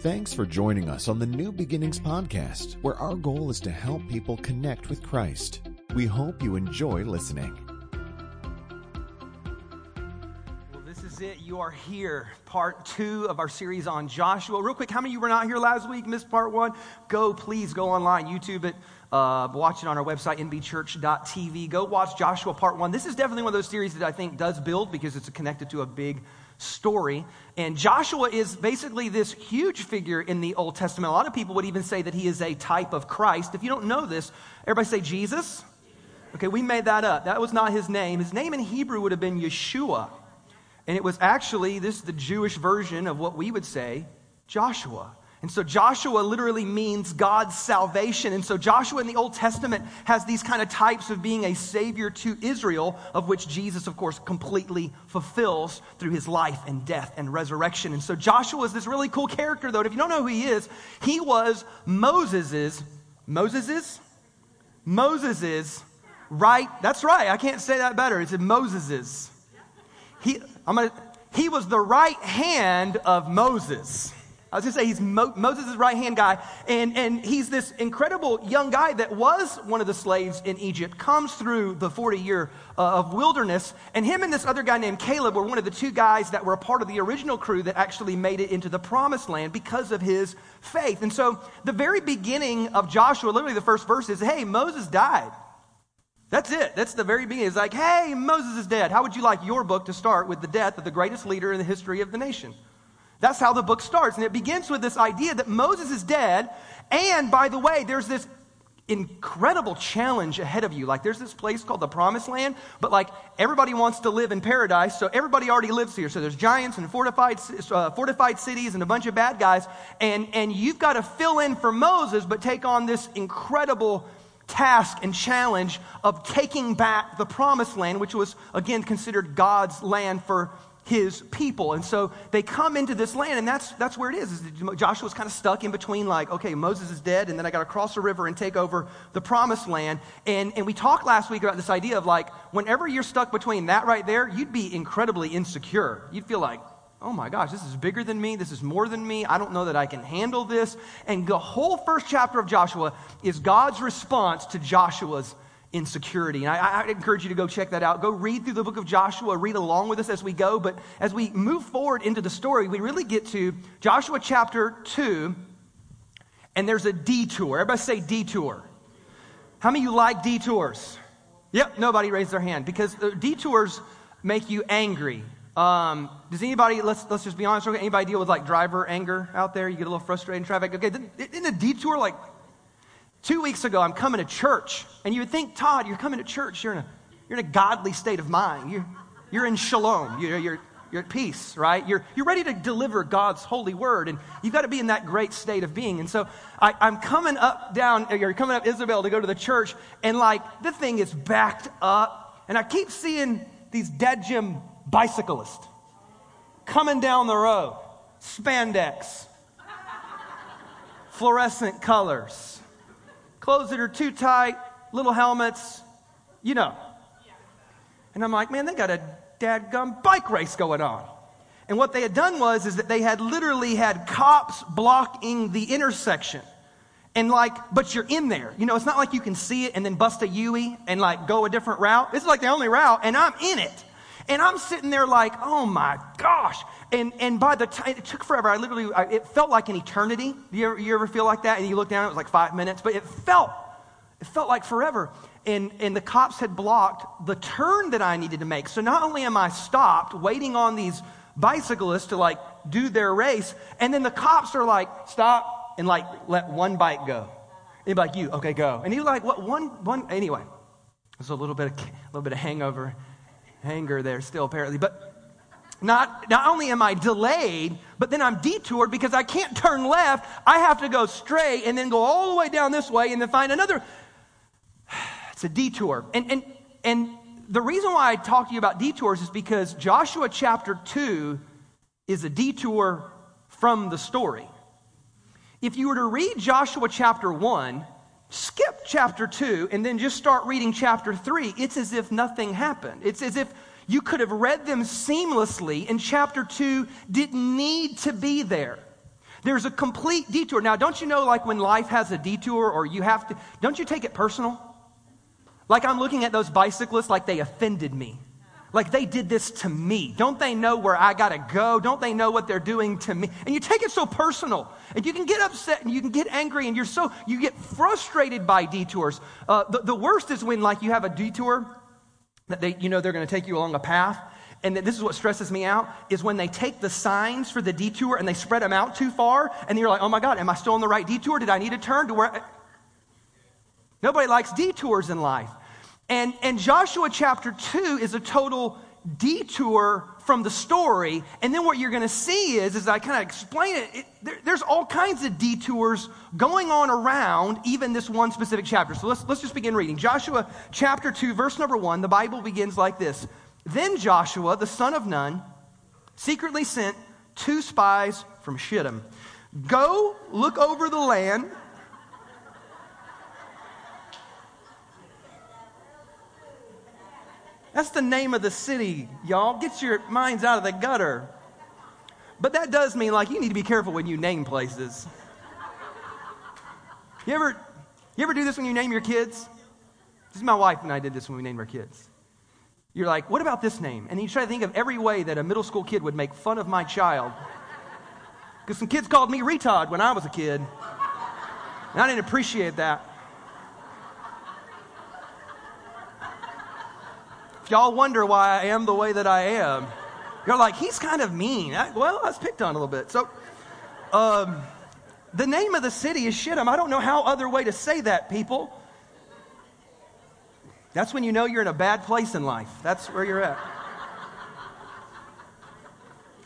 Thanks for joining us on the New Beginnings podcast, where our goal is to help people connect with Christ. We hope you enjoy listening. Well, this is it. You are here. Part two of our series on Joshua. Real quick, how many of you were not here last week, missed part one? Go, please go online, YouTube it, uh, watch it on our website, nbchurch.tv. Go watch Joshua part one. This is definitely one of those series that I think does build because it's connected to a big story. And Joshua is basically this huge figure in the Old Testament. A lot of people would even say that he is a type of Christ. If you don't know this, everybody say Jesus. Okay, we made that up. That was not his name. His name in Hebrew would have been Yeshua. And it was actually, this is the Jewish version of what we would say, Joshua. And so Joshua literally means God's salvation. And so Joshua in the Old Testament has these kind of types of being a savior to Israel, of which Jesus, of course, completely fulfills through his life and death and resurrection. And so Joshua is this really cool character, though. And if you don't know who he is, he was Moses's, Moses's? Moses's right, that's right, I can't say that better. It's Moses's. He, I'm gonna, he was the right hand of Moses. I was going to say he's Mo- Moses' right hand guy, and, and he's this incredible young guy that was one of the slaves in Egypt, comes through the 40 year uh, of wilderness, and him and this other guy named Caleb were one of the two guys that were a part of the original crew that actually made it into the promised land because of his faith. And so the very beginning of Joshua, literally the first verse is, hey, Moses died. That's it. That's the very beginning. It's like, hey, Moses is dead. How would you like your book to start with the death of the greatest leader in the history of the nation? That's how the book starts. And it begins with this idea that Moses is dead. And by the way, there's this incredible challenge ahead of you. Like, there's this place called the Promised Land, but like everybody wants to live in paradise, so everybody already lives here. So there's giants and fortified, uh, fortified cities and a bunch of bad guys, and, and you've got to fill in for Moses, but take on this incredible task and challenge of taking back the Promised Land, which was, again, considered God's land for his people. And so they come into this land, and that's, that's where it is. is Joshua's kind of stuck in between, like, okay, Moses is dead, and then I got to cross the river and take over the promised land. And, and we talked last week about this idea of like, whenever you're stuck between that right there, you'd be incredibly insecure. You'd feel like, oh my gosh, this is bigger than me. This is more than me. I don't know that I can handle this. And the whole first chapter of Joshua is God's response to Joshua's insecurity. And I, I, encourage you to go check that out. Go read through the book of Joshua, read along with us as we go. But as we move forward into the story, we really get to Joshua chapter 2, and there's a detour. Everybody say detour. How many of you like detours? Yep, nobody raised their hand because detours make you angry. Um, does anybody, let's, let's just be honest, okay, anybody deal with like driver anger out there? You get a little frustrated in traffic? Okay, isn't a detour like Two weeks ago, I'm coming to church, and you would think, Todd, you're coming to church. You're in a, you're in a godly state of mind. You're, you're in shalom. You're, you're, you're at peace, right? You're, you're ready to deliver God's holy word, and you've got to be in that great state of being. And so I, I'm coming up down, you're coming up Isabel to go to the church, and like the thing is backed up, and I keep seeing these dead gym bicyclists coming down the road, spandex, fluorescent colors clothes that are too tight, little helmets, you know. And I'm like, man, they got a dadgum bike race going on. And what they had done was is that they had literally had cops blocking the intersection. And like, but you're in there. You know, it's not like you can see it and then bust a UE and like go a different route. This is like the only route, and I'm in it. And I'm sitting there like, oh my gosh. And, and by the time, it took forever. I literally, I, it felt like an eternity. You ever, you ever feel like that? And you look down, it was like five minutes, but it felt, it felt like forever. And, and the cops had blocked the turn that I needed to make. So not only am I stopped waiting on these bicyclists to like do their race, and then the cops are like, stop and like let one bike go. And like, you, okay, go. And he's like, what, one, one, anyway. There's a little bit of, a little bit of hangover anger there still, apparently. But not, not only am I delayed, but then I'm detoured because I can't turn left. I have to go straight and then go all the way down this way and then find another. It's a detour. And, and, and the reason why I talk to you about detours is because Joshua chapter 2 is a detour from the story. If you were to read Joshua chapter 1, skip chapter 2 and then just start reading chapter 3, it's as if nothing happened. It's as if you could have read them seamlessly and chapter 2 didn't need to be there. There's a complete detour. Now, don't you know, like when life has a detour or you have to, don't you take it personal? Like I'm looking at those bicyclists like they offended me. Like they did this to me. Don't they know where I got to go? Don't they know what they're doing to me? And you take it so personal. And you can get upset and you can get angry and you're so, you get frustrated by detours. Uh, the, the worst is when, like, you have a detour that they, you know, they're going to take you along a path. And this is what stresses me out is when they take the signs for the detour and they spread them out too far. And you're like, oh my God, am I still on the right detour? Did I need to turn to where? Nobody likes detours in life. And, and Joshua chapter 2 is a total detour from the story. And then what you're going to see is, as I kind of explain it, it there, there's all kinds of detours going on around even this one specific chapter. So let's, let's just begin reading. Joshua chapter 2, verse number 1, the Bible begins like this Then Joshua, the son of Nun, secretly sent two spies from Shittim. Go look over the land That's the name of the city, y'all. Get your minds out of the gutter. But that does mean, like, you need to be careful when you name places. You ever, you ever do this when you name your kids? This is my wife and I did this when we named our kids. You're like, what about this name? And you try to think of every way that a middle school kid would make fun of my child. Because some kids called me retard when I was a kid. And I didn't appreciate that. Y'all wonder why I am the way that I am, you're like, he's kind of mean. I, well, I was picked on a little bit. So, um, the name of the city is Shittim. I don't know how other way to say that, people. That's when you know you're in a bad place in life. That's where you're at.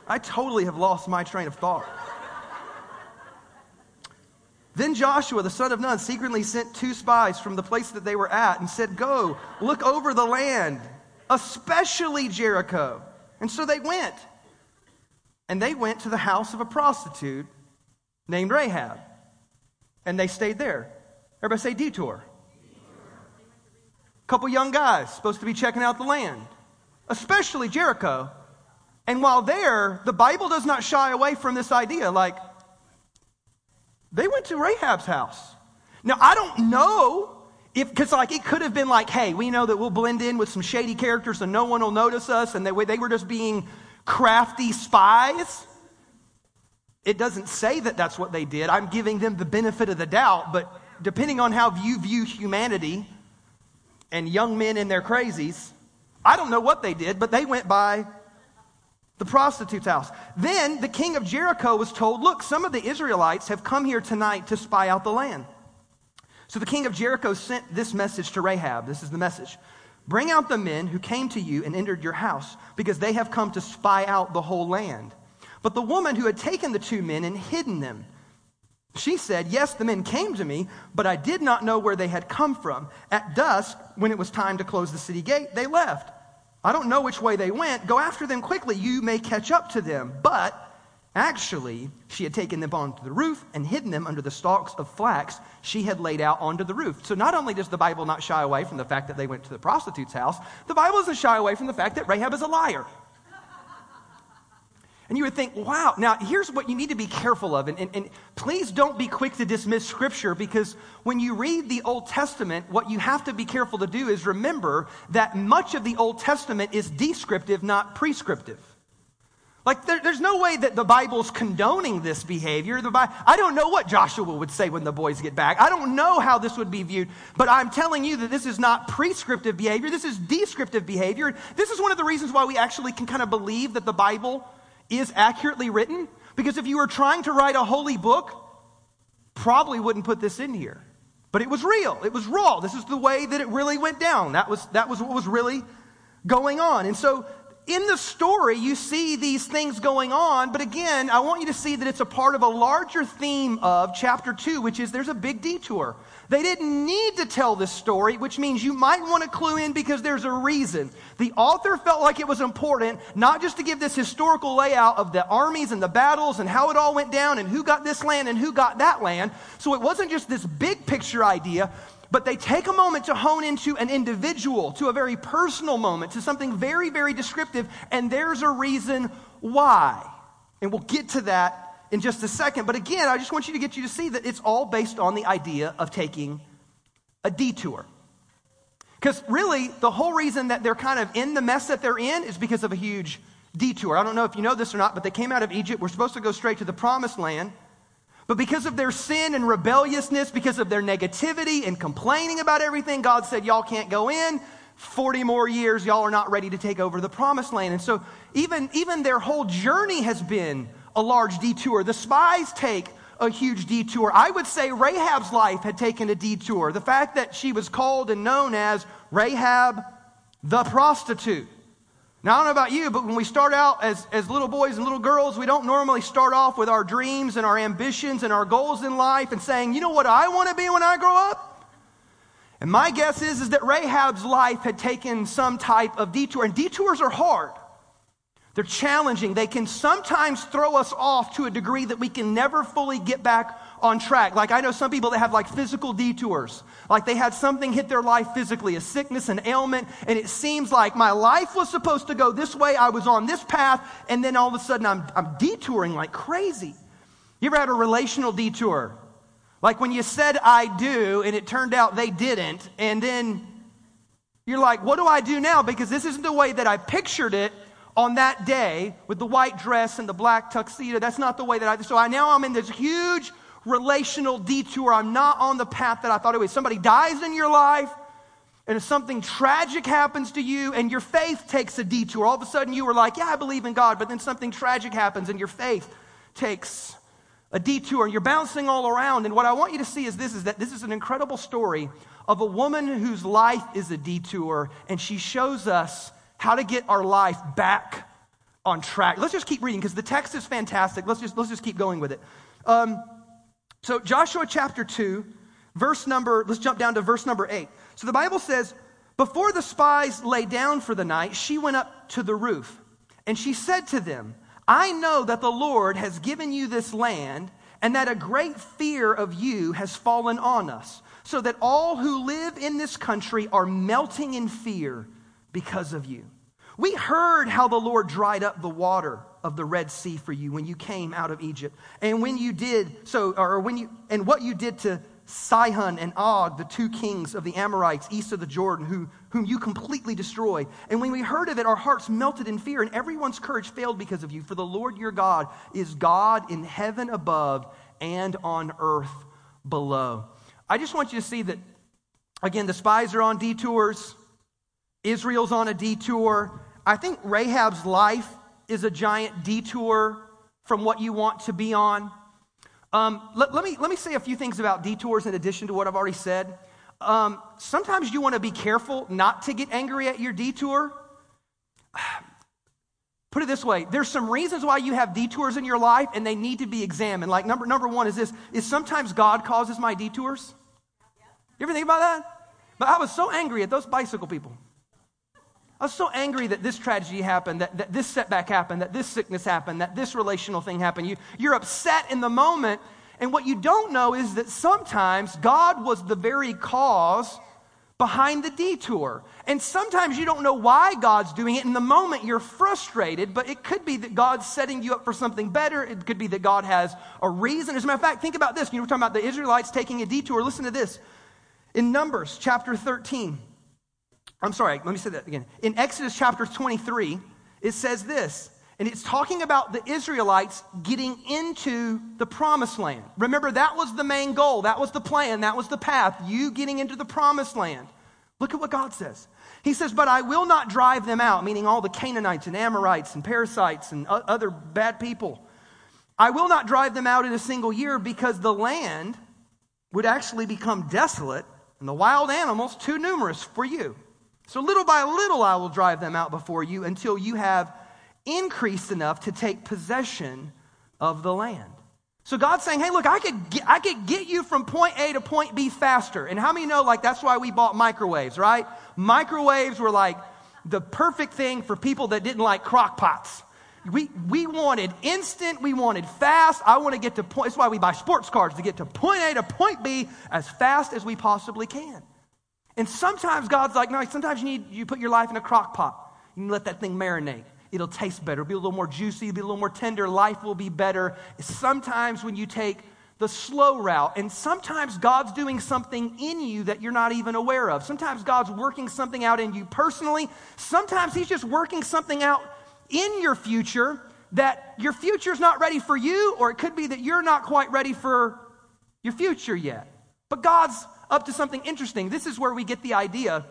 I totally have lost my train of thought. Then Joshua, the son of Nun, secretly sent two spies from the place that they were at and said, Go, look over the land especially Jericho. And so they went. And they went to the house of a prostitute named Rahab. And they stayed there. Everybody say detour. A couple young guys supposed to be checking out the land, especially Jericho. And while there, the Bible does not shy away from this idea. Like, they went to Rahab's house. Now, I don't know because like it could have been like hey we know that we'll blend in with some shady characters and no one will notice us and they, they were just being crafty spies. It doesn't say that that's what they did. I'm giving them the benefit of the doubt but depending on how you view humanity and young men in their crazies i don't know what they did but they went by the prostitute's house. Then the king of jericho was told look some of the israelites have come here tonight to spy out the land so the king of Jericho sent this message to Rahab. This is the message Bring out the men who came to you and entered your house, because they have come to spy out the whole land. But the woman who had taken the two men and hidden them, she said, Yes, the men came to me, but I did not know where they had come from. At dusk, when it was time to close the city gate, they left. I don't know which way they went. Go after them quickly. You may catch up to them. But Actually, she had taken them onto the roof and hidden them under the stalks of flax she had laid out onto the roof. So not only does the Bible not shy away from the fact that they went to the prostitute's house, the Bible doesn't shy away from the fact that Rahab is a liar. And you would think, wow, now here's what you need to be careful of. And, and, and, please don't be quick to dismiss Scripture because when you read the Old Testament, what you have to be careful to do is remember that much of the Old Testament is descriptive, not prescriptive. Like, there, there's no way that the Bible's condoning this behavior. The Bible, I don't know what Joshua would say when the boys get back. I don't know how this would be viewed, but I'm telling you that this is not prescriptive behavior. This is descriptive behavior. This is one of the reasons why we actually can kind of believe that the Bible is accurately written. Because if you were trying to write a holy book, probably wouldn't put this in here. But it was real. It was raw. This is the way that it really went down. That was, that was what was really going on. And so in the story, you see these things going on, but again, I want you to see that it's a part of a larger theme of chapter 2, which is there's a big detour. They didn't need to tell this story, which means you might want to clue in because there's a reason. The author felt like it was important not just to give this historical layout of the armies and the battles and how it all went down and who got this land and who got that land. So it wasn't just this big picture idea, but they take a moment to hone into an individual, to a very personal moment, to something very, very descriptive, and there's a reason why. And we'll get to that in just a second. But again, I just want you to get you to see that it's all based on the idea of taking a detour. Because really, the whole reason that they're kind of in the mess that they're in is because of a huge detour. I don't know if you know this or not, but they came out of Egypt. We're supposed to go straight to the promised land. But because of their sin and rebelliousness, because of their negativity and complaining about everything, God said, Y'all can't go in. 40 more years, y'all are not ready to take over the promised land. And so, even, even their whole journey has been a large detour. The spies take a huge detour. I would say Rahab's life had taken a detour. The fact that she was called and known as Rahab the prostitute. Now, I don't know about you, but when we start out as, as little boys and little girls, we don't normally start off with our dreams and our ambitions and our goals in life and saying, you know what I want to be when I grow up? And my guess is, is that Rahab's life had taken some type of detour. And detours are hard. They're challenging. They can sometimes throw us off to a degree that we can never fully get back on track. Like I know some people that have like physical detours. Like they had something hit their life physically, a sickness, an ailment, and it seems like my life was supposed to go this way. I was on this path, and then all of a sudden I'm, I'm detouring like crazy. You ever had a relational detour? Like when you said I do, and it turned out they didn't, and then you're like, what do I do now? Because this isn't the way that I pictured it on that day with the white dress and the black tuxedo. That's not the way that I. So I now I'm in this huge relational detour. I'm not on the path that I thought it was. Somebody dies in your life, and if something tragic happens to you, and your faith takes a detour, all of a sudden you were like, Yeah, I believe in God, but then something tragic happens, and your faith takes a detour, and you're bouncing all around. And what I want you to see is this is that this is an incredible story of a woman whose life is a detour, and she shows us how to get our life back on track. Let's just keep reading because the text is fantastic. Let's just, let's just keep going with it. Um, so, Joshua chapter 2, verse number, let's jump down to verse number 8. So, the Bible says, Before the spies lay down for the night, she went up to the roof, and she said to them, I know that the Lord has given you this land, and that a great fear of you has fallen on us, so that all who live in this country are melting in fear because of you. We heard how the Lord dried up the water of the Red Sea for you when you came out of Egypt. And when you did so, or when you, and what you did to Sihon and Og, the two kings of the Amorites east of the Jordan, who, whom you completely destroyed. And when we heard of it, our hearts melted in fear, and everyone's courage failed because of you. For the Lord your God is God in heaven above and on earth below. I just want you to see that, again, the spies are on detours, Israel's on a detour. I think Rahab's life is a giant detour from what you want to be on. Um, let, let, me, let me say a few things about detours in addition to what I've already said. Um, sometimes you want to be careful not to get angry at your detour. Put it this way there's some reasons why you have detours in your life and they need to be examined. Like, number, number one is this is sometimes God causes my detours. You ever think about that? But I was so angry at those bicycle people. I was so angry that this tragedy happened, that, that this setback happened, that this sickness happened, that this relational thing happened. You, you're upset in the moment. And what you don't know is that sometimes God was the very cause behind the detour. And sometimes you don't know why God's doing it. In the moment, you're frustrated, but it could be that God's setting you up for something better. It could be that God has a reason. As a matter of fact, think about this. You know, we're talking about the Israelites taking a detour. Listen to this. In Numbers chapter 13, I'm sorry, let me say that again. In Exodus chapter 23, it says this, and it's talking about the Israelites getting into the promised land. Remember, that was the main goal, that was the plan, that was the path, you getting into the promised land. Look at what God says. He says, But I will not drive them out, meaning all the Canaanites and Amorites and Perizzites and other bad people. I will not drive them out in a single year because the land would actually become desolate and the wild animals too numerous for you. So little by little, I will drive them out before you until you have increased enough to take possession of the land. So God's saying, hey, look, I could, get, I could get you from point A to point B faster. And how many know, like, that's why we bought microwaves, right? Microwaves were like the perfect thing for people that didn't like crock pots. We, we wanted instant, we wanted fast. I want to get to point, that's why we buy sports cars, to get to point A to point B as fast as we possibly can. And sometimes God's like, no, sometimes you need you put your life in a crock pot. You let that thing marinate. it'll taste better. It'll be a little more juicy, it'll be a little more tender. Life will be better. Sometimes when you take the slow route, and sometimes God's doing something in you that you're not even aware of. Sometimes God's working something out in you personally. Sometimes He's just working something out in your future that your future's not ready for you, or it could be that you're not quite ready for your future yet. But God's up to something interesting. This is where we get the idea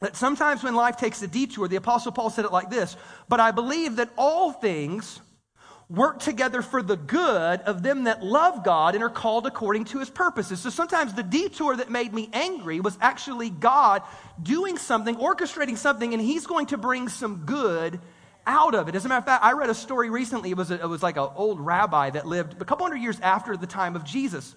that sometimes when life takes a detour, the Apostle Paul said it like this But I believe that all things work together for the good of them that love God and are called according to his purposes. So sometimes the detour that made me angry was actually God doing something, orchestrating something, and he's going to bring some good out of it. As a matter of fact, I read a story recently. It was, a, it was like an old rabbi that lived a couple hundred years after the time of Jesus.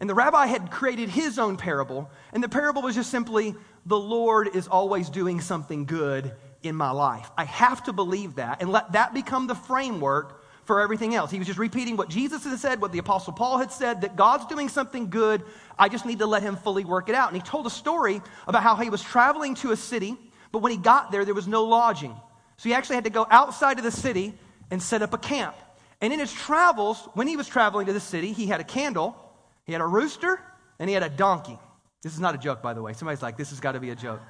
And the rabbi had created his own parable. And the parable was just simply the Lord is always doing something good in my life. I have to believe that and let that become the framework for everything else. He was just repeating what Jesus had said, what the Apostle Paul had said, that God's doing something good. I just need to let him fully work it out. And he told a story about how he was traveling to a city, but when he got there, there was no lodging. So he actually had to go outside of the city and set up a camp. And in his travels, when he was traveling to the city, he had a candle, he had a rooster, and he had a donkey. This is not a joke, by the way. Somebody's like, this has got to be a joke.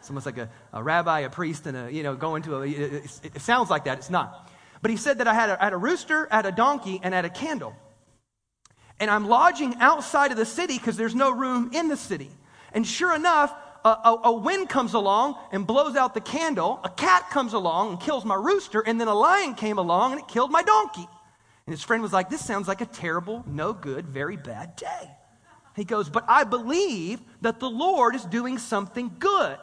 Someone's like a, a, rabbi, a priest, and a, you know, going to a, it, it, sounds like that. It's not. But he said that I had a, I had a rooster, I had a donkey, and I had a candle. And I'm lodging outside of the city because there's no room in the city. And sure enough, a, a, a, wind comes along and blows out the candle. A cat comes along and kills my rooster. And then a lion came along and it killed my donkey. And his friend was like, This sounds like a terrible, no good, very bad day. He goes, But I believe that the Lord is doing something good.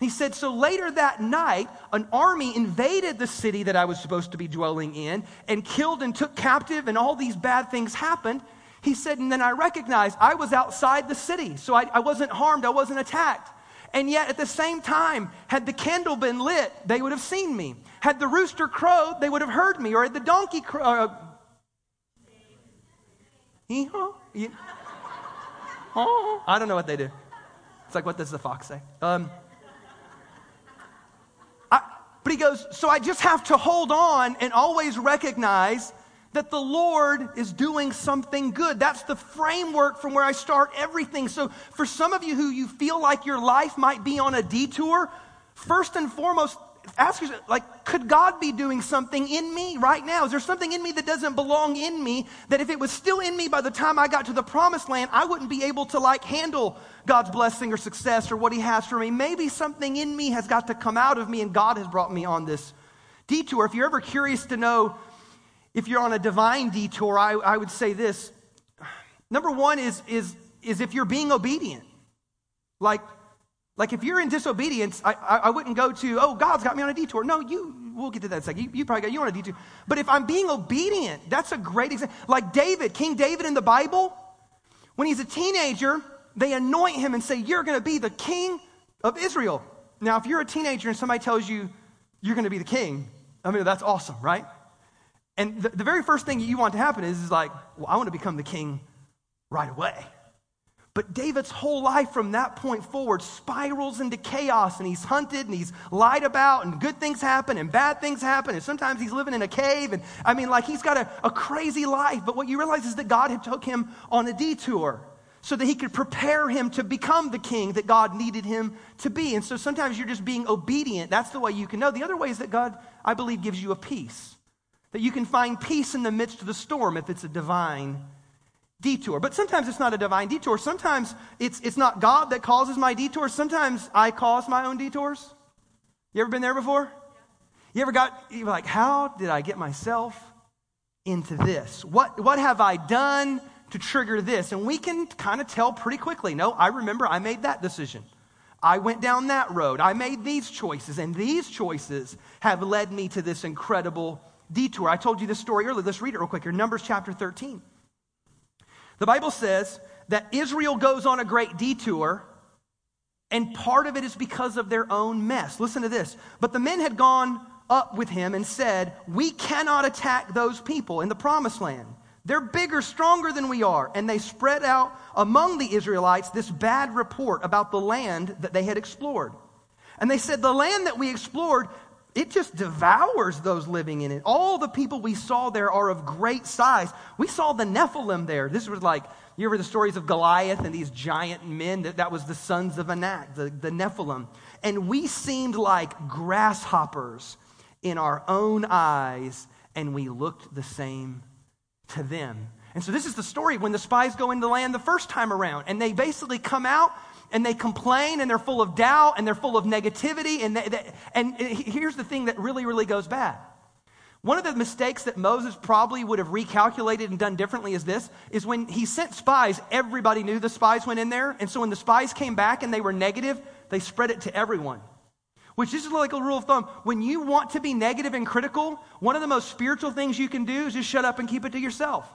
He said, So later that night, an army invaded the city that I was supposed to be dwelling in and killed and took captive, and all these bad things happened. He said, And then I recognized I was outside the city, so I, I wasn't harmed, I wasn't attacked. And yet, at the same time, had the candle been lit, they would have seen me. Had the rooster crowed, they would have heard me. Or had the donkey crowed. Uh, I don't know what they do. It's like, what does the fox say? Um, I, but he goes, so I just have to hold on and always recognize that the Lord is doing something good. That's the framework from where I start everything. So, for some of you who you feel like your life might be on a detour, first and foremost, ask yourself, like, could God be doing something in me right now? Is there something in me that doesn't belong in me that if it was still in me by the time I got to the promised land, I wouldn't be able to like handle God's blessing or success or what he has for me? Maybe something in me has got to come out of me and God has brought me on this detour. If you're ever curious to know if you're on a divine detour, I, I would say this. Number one is, is, is if you're being obedient. Like, like if you're in disobedience, I, I, I, wouldn't go to, oh, God's got me on a detour. No, you, we'll get to that in a second. You, you probably got you on a detour. But if I'm being obedient, that's a great example. Like David, King David in the Bible, when he's a teenager, they anoint him and say, you're going to be the king of Israel. Now, if you're a teenager and somebody tells you you're going to be the king, I mean, that's awesome, right? And the, the very first thing you want to happen is, is like, well, I want to become the king right away. But David's whole life from that point forward spirals into chaos, and he's hunted and he's lied about, and good things happen and bad things happen, and sometimes he's living in a cave. And I mean, like, he's got a, a crazy life. But what you realize is that God had took him on a detour so that he could prepare him to become the king that God needed him to be. And so sometimes you're just being obedient. That's the way you can know. The other way is that God, I believe, gives you a peace, that you can find peace in the midst of the storm if it's a divine detour. But sometimes it's not a divine detour. Sometimes it's, it's not God that causes my detours. Sometimes I cause my own detours. You ever been there before? You ever got, you like, how did I get myself into this? What, what have I done to trigger this? And we can kind of tell pretty quickly. No, I remember I made that decision. I went down that road. I made these choices, and these choices have led me to this incredible detour. I told you this story earlier. Let's read it real quick here. Numbers chapter 13. The Bible says that Israel goes on a great detour, and part of it is because of their own mess. Listen to this. But the men had gone up with him and said, We cannot attack those people in the promised land. They're bigger, stronger than we are. And they spread out among the Israelites this bad report about the land that they had explored. And they said, The land that we explored it just devours those living in it. All the people we saw there are of great size. We saw the Nephilim there. This was like, you ever the stories of Goliath and these giant men? That, that was the sons of Anak, the, the Nephilim. And we seemed like grasshoppers in our own eyes, and we looked the same to them. And so this is the story when the spies go into the land the first time around, and they basically come out and they complain and they're full of doubt and they're full of negativity. And, they, they, and here's the thing that really, really goes bad. One of the mistakes that Moses probably would have recalculated and done differently is this is when he sent spies, everybody knew the spies went in there. And so when the spies came back and they were negative, they spread it to everyone. Which is like a rule of thumb. When you want to be negative and critical, one of the most spiritual things you can do is just shut up and keep it to yourself.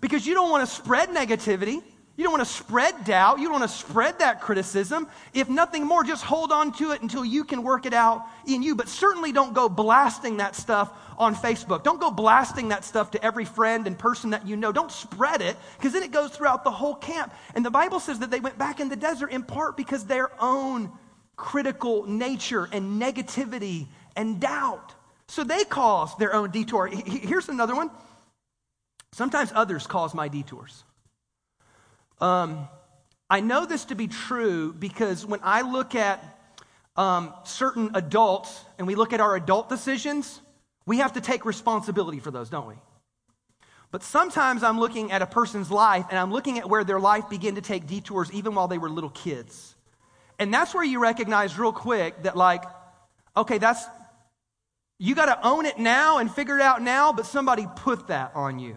Because you don't want to spread negativity. You don't want to spread doubt. You don't want to spread that criticism. If nothing more, just hold on to it until you can work it out in you. But certainly don't go blasting that stuff on Facebook. Don't go blasting that stuff to every friend and person that you know. Don't spread it because then it goes throughout the whole camp. And the Bible says that they went back in the desert in part because their own critical nature and negativity and doubt. So they caused their own detour. Here's another one. Sometimes others cause my detours. Um, I know this to be true because when I look at um, certain adults and we look at our adult decisions, we have to take responsibility for those, don't we? But sometimes I'm looking at a person's life and I'm looking at where their life began to take detours even while they were little kids. And that's where you recognize real quick that, like, okay, that's, you got to own it now and figure it out now, but somebody put that on you.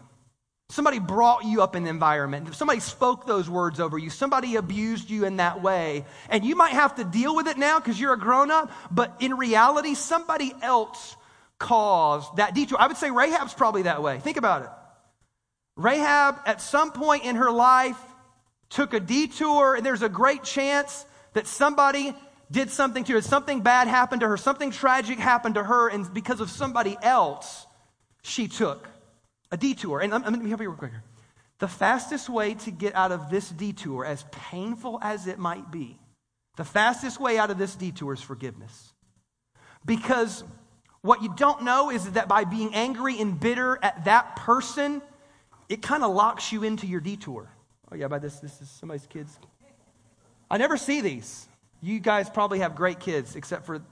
Somebody brought you up in the environment. Somebody spoke those words over you. Somebody abused you in that way. And you might have to deal with it now because you're a grown up, but in reality, somebody else caused that detour. I would say Rahab's probably that way. Think about it. Rahab, at some point in her life, took a detour, and there's a great chance that somebody did something to her. Something bad happened to her. Something tragic happened to her, and because of somebody else, she took a detour. And let me help you real quick. The fastest way to get out of this detour, as painful as it might be, the fastest way out of this detour is forgiveness. Because what you don't know is that by being angry and bitter at that person, it kind of locks you into your detour. Oh, yeah, by this, this is somebody's kids. I never see these. You guys probably have great kids, except for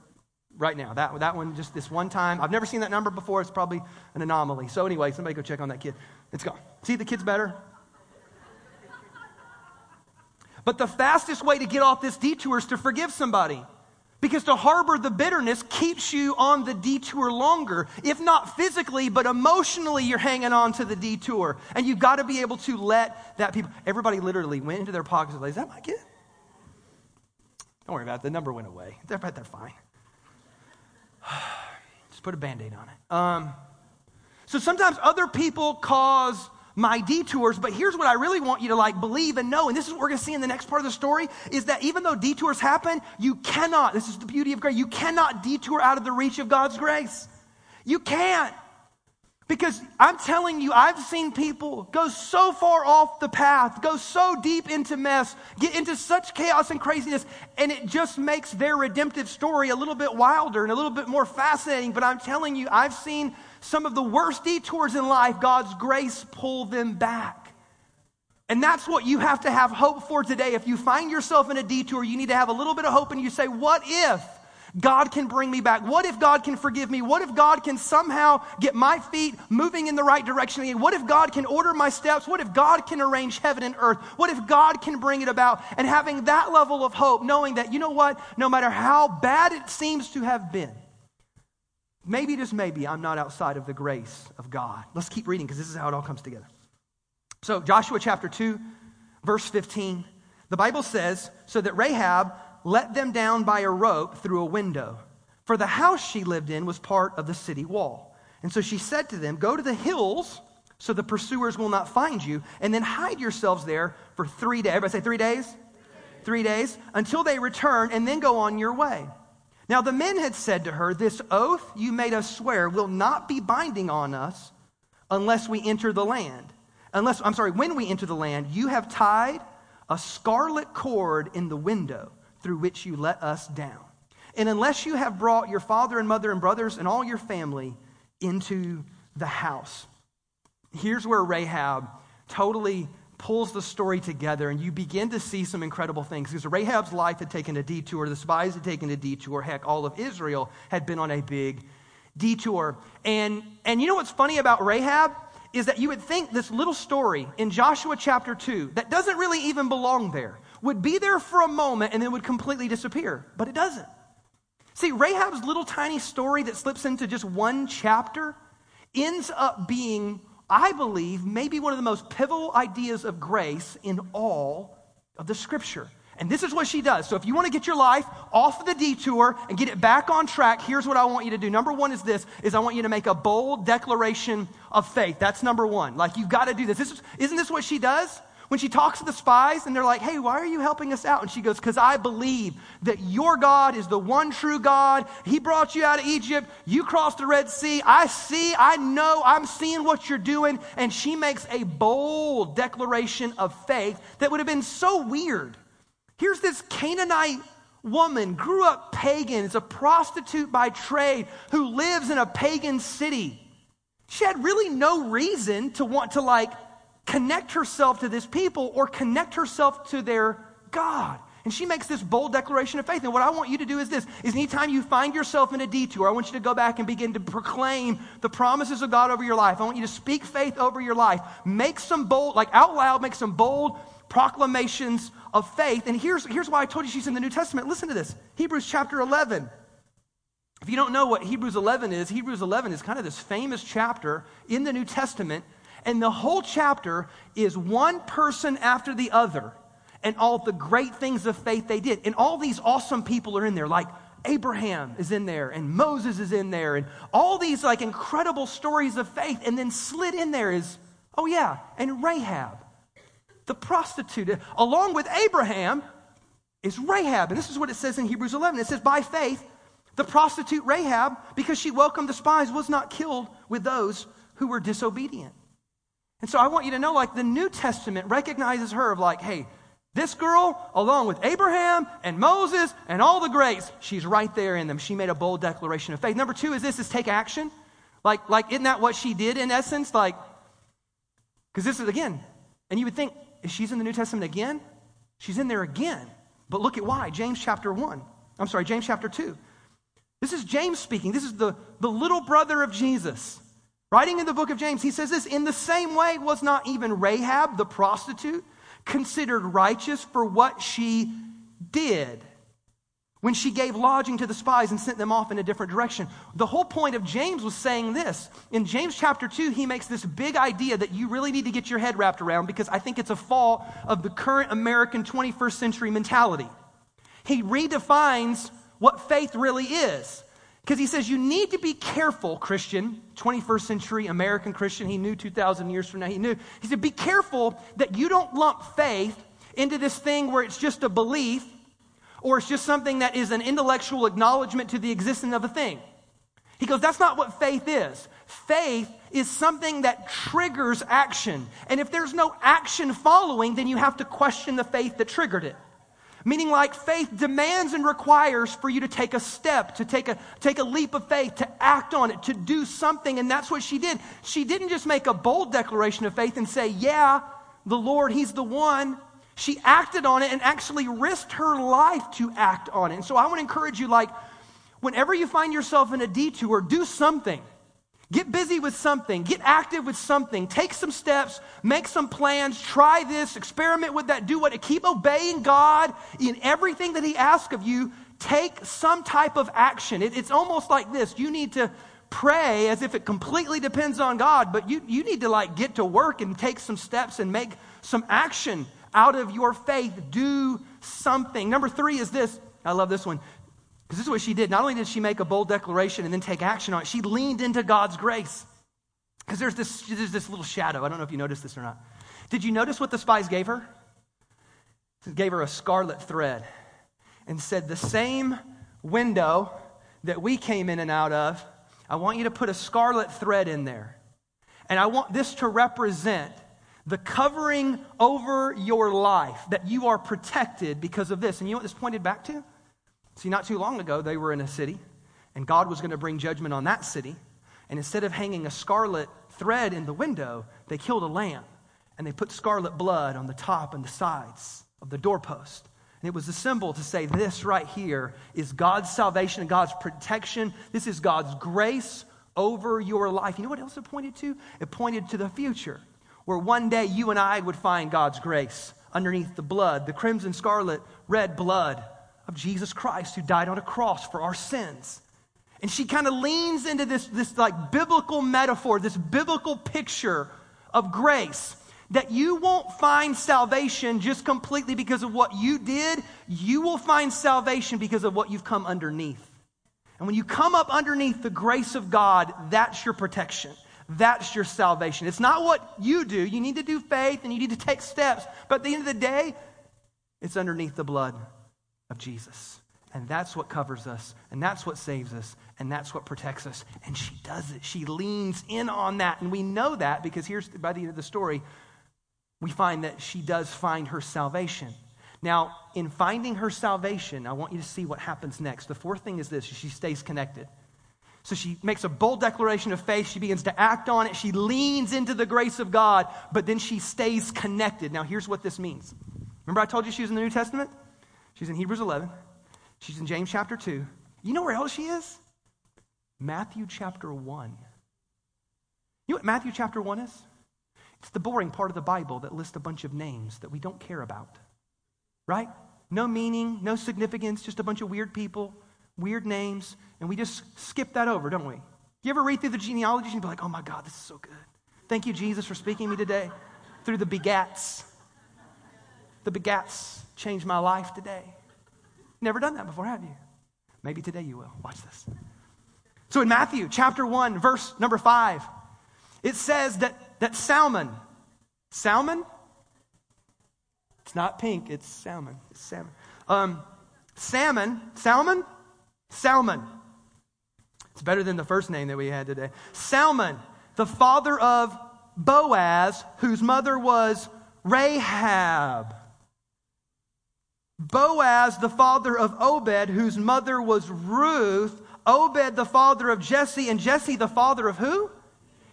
right now. That, that one, just this one time. I've never seen that number before. It's probably an anomaly. So, anyway, somebody go check on that kid. It's gone. See, the kid's better. But the fastest way to get off this detour is to forgive somebody. Because to harbor the bitterness keeps you on the detour longer. If not physically, but emotionally, you're hanging on to the detour. And you've got to be able to let that people. Everybody literally went into their pockets and was like, Is that my kid? Don't worry about it. The number went away. They're, they're fine. Just put a band aid on it. Um, so sometimes other people cause my detours, but here's what I really want you to like believe and know, and this is what we're gonna see in the next part of the story, is that even though detours happen, you cannot, this is the beauty of grace, you cannot detour out of the reach of God's grace. You can't. Because I'm telling you, I've seen people go so far off the path, go so deep into mess, get into such chaos and craziness, and it just makes their redemptive story a little bit wilder and a little bit more fascinating. But I'm telling you, I've seen some of the worst detours in life, God's grace pull them back. And that's what you have to have hope for today. If you find yourself in a detour, you need to have a little bit of hope and you say, What if? God can bring me back? What if God can forgive me? What if God can somehow get my feet moving in the right direction again? What if God can order my steps? What if God can arrange heaven and earth? What if God can bring it about? And having that level of hope, knowing that, you know what, no matter how bad it seems to have been, maybe, just maybe, I'm not outside of the grace of God. Let's keep reading because this is how it all comes together. So, Joshua chapter 2, verse 15, the Bible says, So that Rahab let them down by a rope through a window. For the house she lived in was part of the city wall. And so she said to them, Go to the hills so the pursuers will not find you, and then hide yourselves there for three days. Everybody say three days? Three days until they return, and then go on your way. Now the men had said to her, This oath you made us swear will not be binding on us unless we enter the land. Unless, I'm sorry, when we enter the land, you have tied a scarlet cord in the window through which you let us down. and unless you have brought your father and mother and brothers and all your family into the house. Here's where Rahab totally pulls the story together, and you begin to see some incredible things. Because Rahab's life had taken a detour, the spies had taken a detour, heck, all of Israel had been on a big detour. And, and you know what's funny about Rahab? Is that you would think this little story in Joshua chapter 2 that doesn't really even belong there would be there for a moment and then would completely disappear. But it doesn't. See, Rahab's little tiny story that slips into just one chapter ends up being, I believe, maybe one of the most pivotal ideas of grace in all of the scripture. And this is what she does. So if you want to get your life off of the detour and get it back on track, here's what I want you to do. Number one is this, is I want you to make a bold declaration of faith. That's number one. Like you've got to do this. this is, isn't this what she does? When she talks to the spies and they're like, hey, why are you helping us out? And she goes, because I believe that your God is the one true God. He brought you out of Egypt. You crossed the Red Sea. I see, I know, I'm seeing what you're doing. And she makes a bold declaration of faith that would have been so weird. Here's this Canaanite woman, grew up pagan, is a prostitute by trade, who lives in a pagan city. She had really no reason to want to like connect herself to this people or connect herself to their God. And she makes this bold declaration of faith. And what I want you to do is this is anytime you find yourself in a detour, I want you to go back and begin to proclaim the promises of God over your life. I want you to speak faith over your life. Make some bold, like out loud, make some bold proclamations of faith. And here's, here's why I told you she's in the New Testament. Listen to this Hebrews chapter 11. If you don't know what Hebrews 11 is, Hebrews 11 is kind of this famous chapter in the New Testament and the whole chapter is one person after the other and all the great things of faith they did. And all these awesome people are in there, like Abraham is in there, and Moses is in there, and all these like incredible stories of faith. And then slid in there is, oh yeah, and Rahab, the prostitute, along with Abraham, is Rahab. And this is what it says in Hebrews 11. It says, by faith, the prostitute Rahab, because she welcomed the spies, was not killed with those who were disobedient. And so I want you to know, like, the New Testament recognizes her of, like, hey, this girl, along with Abraham and Moses and all the greats, she's right there in them. She made a bold declaration of faith. Number two is this is take action. Like, like isn't that what she did in essence? Like, because this is again, and you would think, she's in the New Testament again? She's in there again. But look at why. James chapter 1. I'm sorry, James chapter 2. This is James speaking. This is the, the little brother of Jesus. Writing in the book of James, he says this In the same way, was not even Rahab the prostitute considered righteous for what she did when she gave lodging to the spies and sent them off in a different direction. The whole point of James was saying this. In James chapter 2, he makes this big idea that you really need to get your head wrapped around because I think it's a fall of the current American 21st century mentality. He redefines what faith really is. Because he says you need to be careful, Christian, 21st century American Christian. He knew 2,000 years from now, he knew. He said, be careful that you don't lump faith into this thing where it's just a belief or it's just something that is an intellectual acknowledgement to the existence of a thing. He goes, that's not what faith is. Faith is something that triggers action. And if there's no action following, then you have to question the faith that triggered it. Meaning, like faith demands and requires for you to take a step, to take a, take a leap of faith, to act on it, to do something. And that's what she did. She didn't just make a bold declaration of faith and say, Yeah, the Lord, He's the one. She acted on it and actually risked her life to act on it. And so I want to encourage you, like, whenever you find yourself in a detour, do something. Get busy with something, get active with something, take some steps, make some plans, try this, experiment with that, do what, keep obeying God in everything that He asks of you. Take some type of action. It, it's almost like this you need to pray as if it completely depends on God, but you, you need to like get to work and take some steps and make some action out of your faith. Do something. Number three is this. I love this one. Because this is what she did. Not only did she make a bold declaration and then take action on it, she leaned into God's grace. Because there's this, there's this little shadow. I don't know if you noticed this or not. Did you notice what the spies gave her? They gave her a scarlet thread and said, The same window that we came in and out of, I want you to put a scarlet thread in there. And I want this to represent the covering over your life that you are protected because of this. And you know what this pointed back to? See, not too long ago, they were in a city, and God was going to bring judgment on that city. And instead of hanging a scarlet thread in the window, they killed a lamb, and they put scarlet blood on the top and the sides of the doorpost. And it was a symbol to say this right here is God's salvation and God's protection. This is God's grace over your life. You know what else it pointed to? It pointed to the future, where one day you and I would find God's grace underneath the blood, the crimson, scarlet, red blood of Jesus Christ who died on a cross for our sins. And she kind of leans into this, this like biblical metaphor, this biblical picture of grace that you won't find salvation just completely because of what you did. You will find salvation because of what you've come underneath. And when you come up underneath the grace of God, that's your protection. That's your salvation. It's not what you do. You need to do faith and you need to take steps. But at the end of the day, it's underneath the blood of Jesus. And that's what covers us, and that's what saves us, and that's what protects us. And she does it. She leans in on that. And we know that because here's by the end of the story, we find that she does find her salvation. Now, in finding her salvation, I want you to see what happens next. The fourth thing is this she stays connected. So she makes a bold declaration of faith. She begins to act on it. She leans into the grace of God, but then she stays connected. Now, here's what this means. Remember, I told you she was in the New Testament? She's in Hebrews 11. She's in James chapter 2. You know where else she is? Matthew chapter 1. You know what Matthew chapter 1 is? It's the boring part of the Bible that lists a bunch of names that we don't care about. Right? No meaning, no significance, just a bunch of weird people, weird names, and we just skip that over, don't we? You ever read through the genealogies and be like, oh my God, this is so good. Thank you, Jesus, for speaking to me today through the begats. The begats changed my life today. Never done that before, have you? Maybe today you will. Watch this. So in Matthew chapter 1, verse number 5, it says that, that Salmon, Salmon? It's not pink, it's salmon. It's salmon. Um, salmon, salmon, salmon. It's better than the first name that we had today. Salmon, the father of Boaz, whose mother was Rahab. Boaz, the father of Obed, whose mother was Ruth. Obed, the father of Jesse, and Jesse, the father of who?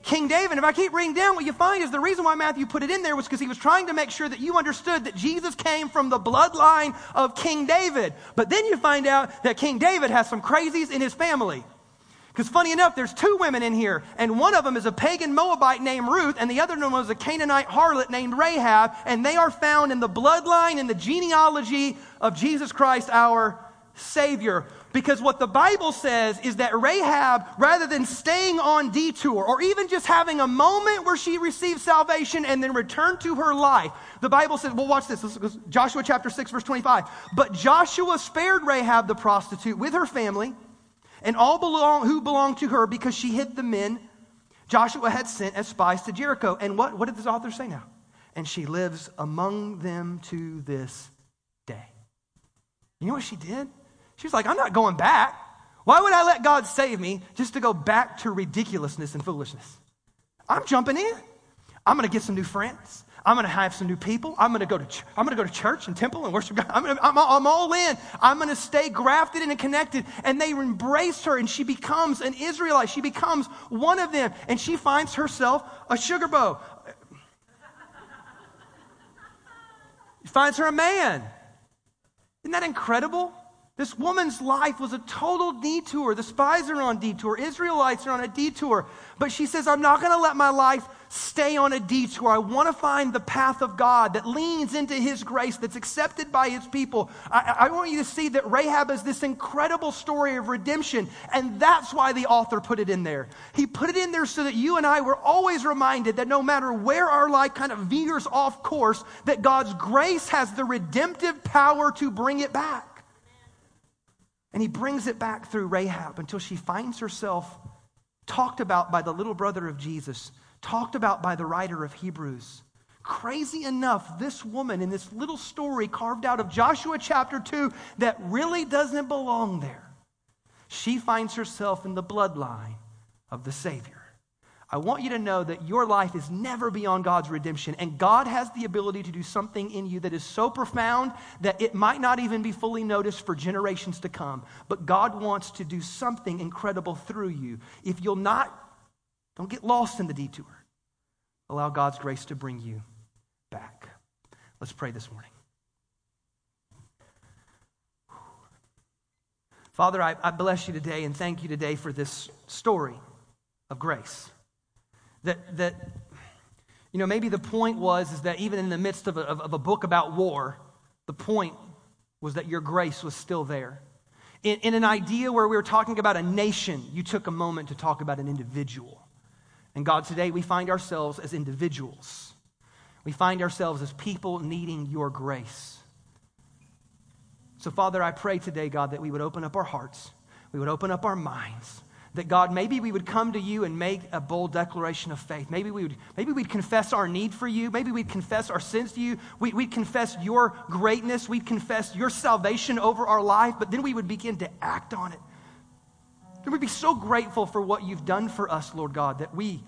King David. If I keep reading down, what you find is the reason why Matthew put it in there was because he was trying to make sure that you understood that Jesus came from the bloodline of King David. But then you find out that King David has some crazies in his family. Because funny enough, there's two women in here, and one of them is a pagan Moabite named Ruth, and the other one was a Canaanite harlot named Rahab, and they are found in the bloodline and the genealogy of Jesus Christ, our Savior. Because what the Bible says is that Rahab, rather than staying on detour or even just having a moment where she received salvation and then returned to her life, the Bible says, well, watch this. Joshua chapter 6, verse 25. But Joshua spared Rahab the prostitute with her family and all belong, who belonged to her because she hid the men Joshua had sent as spies to Jericho. And what, what did this author say now? And she lives among them to this day. You know what she did? She was like, I'm not going back. Why would I let God save me just to go back to ridiculousness and foolishness? I'm jumping in. I'm going to get some new friends. I'm going to have some new people. I'm going to go to ch- I'm going to go to church and temple and worship God. I'm, gonna, I'm, I'm all in. I'm going to stay grafted and connected. And they embrace her, and she becomes an Israelite. She becomes one of them, and she finds herself a sugar bow. Finds her a man. Isn't that incredible? This woman's life was a total detour. The spies are on detour. Israelites are on a detour. But she says, I'm not going to let my life stay on a detour. I want to find the path of God that leans into His grace, that's accepted by His people. I, I, want you to see that Rahab is this incredible story of redemption, and that's why the author put it in there. He put it in there so that you and I were always reminded that no matter where our life kind of veers off course, that God's grace has the redemptive power to bring it back. And He brings it back through Rahab until she finds herself talked about by the little brother of Jesus talked about by the writer of Hebrews. Crazy enough, this woman in this little story carved out of Joshua chapter 2 that really doesn't belong there, she finds herself in the bloodline of the Savior. I want you to know that your life is never beyond God's redemption, and God has the ability to do something in you that is so profound that it might not even be fully noticed for generations to come. But God wants to do something incredible through you. If you'll not, don't get lost in the detour. Allow God's grace to bring you back. Let's pray this morning. Father, I, I bless you today and thank you today for this story of grace. That, that you know, maybe the point was is that even in the midst of a, of, a book about war, the point was that your grace was still there. In, in, an idea where we were talking about a nation, you took a moment to talk about an individual. And God, today we find ourselves as individuals. We find ourselves as people needing your grace. So, Father, I pray today, God, that we would open up our hearts, we would open up our minds, that God, maybe we would come to you and make a bold declaration of faith. Maybe, we would, maybe we'd confess our need for you. Maybe we'd confess our sins to you. We, we'd confess your greatness. We'd confess your salvation over our life, but then we would begin to act on it. And we'd be so grateful for what you've done for us, Lord God, that we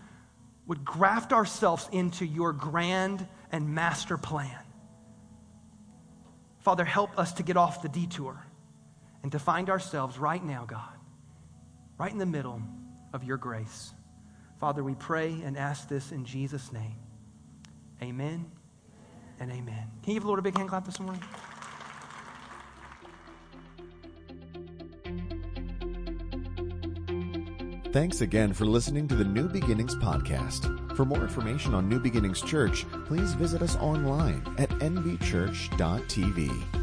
would graft ourselves into your grand and master plan. Father, help us to get off the detour and to find ourselves right now, God right in the middle of your grace. Father, we pray and ask this in Jesus' name. Amen and amen. Can you give the Lord a big hand clap this morning? Thanks again for listening to the New Beginnings podcast. For more information on New Beginnings Church, please visit us online at nbchurch.tv.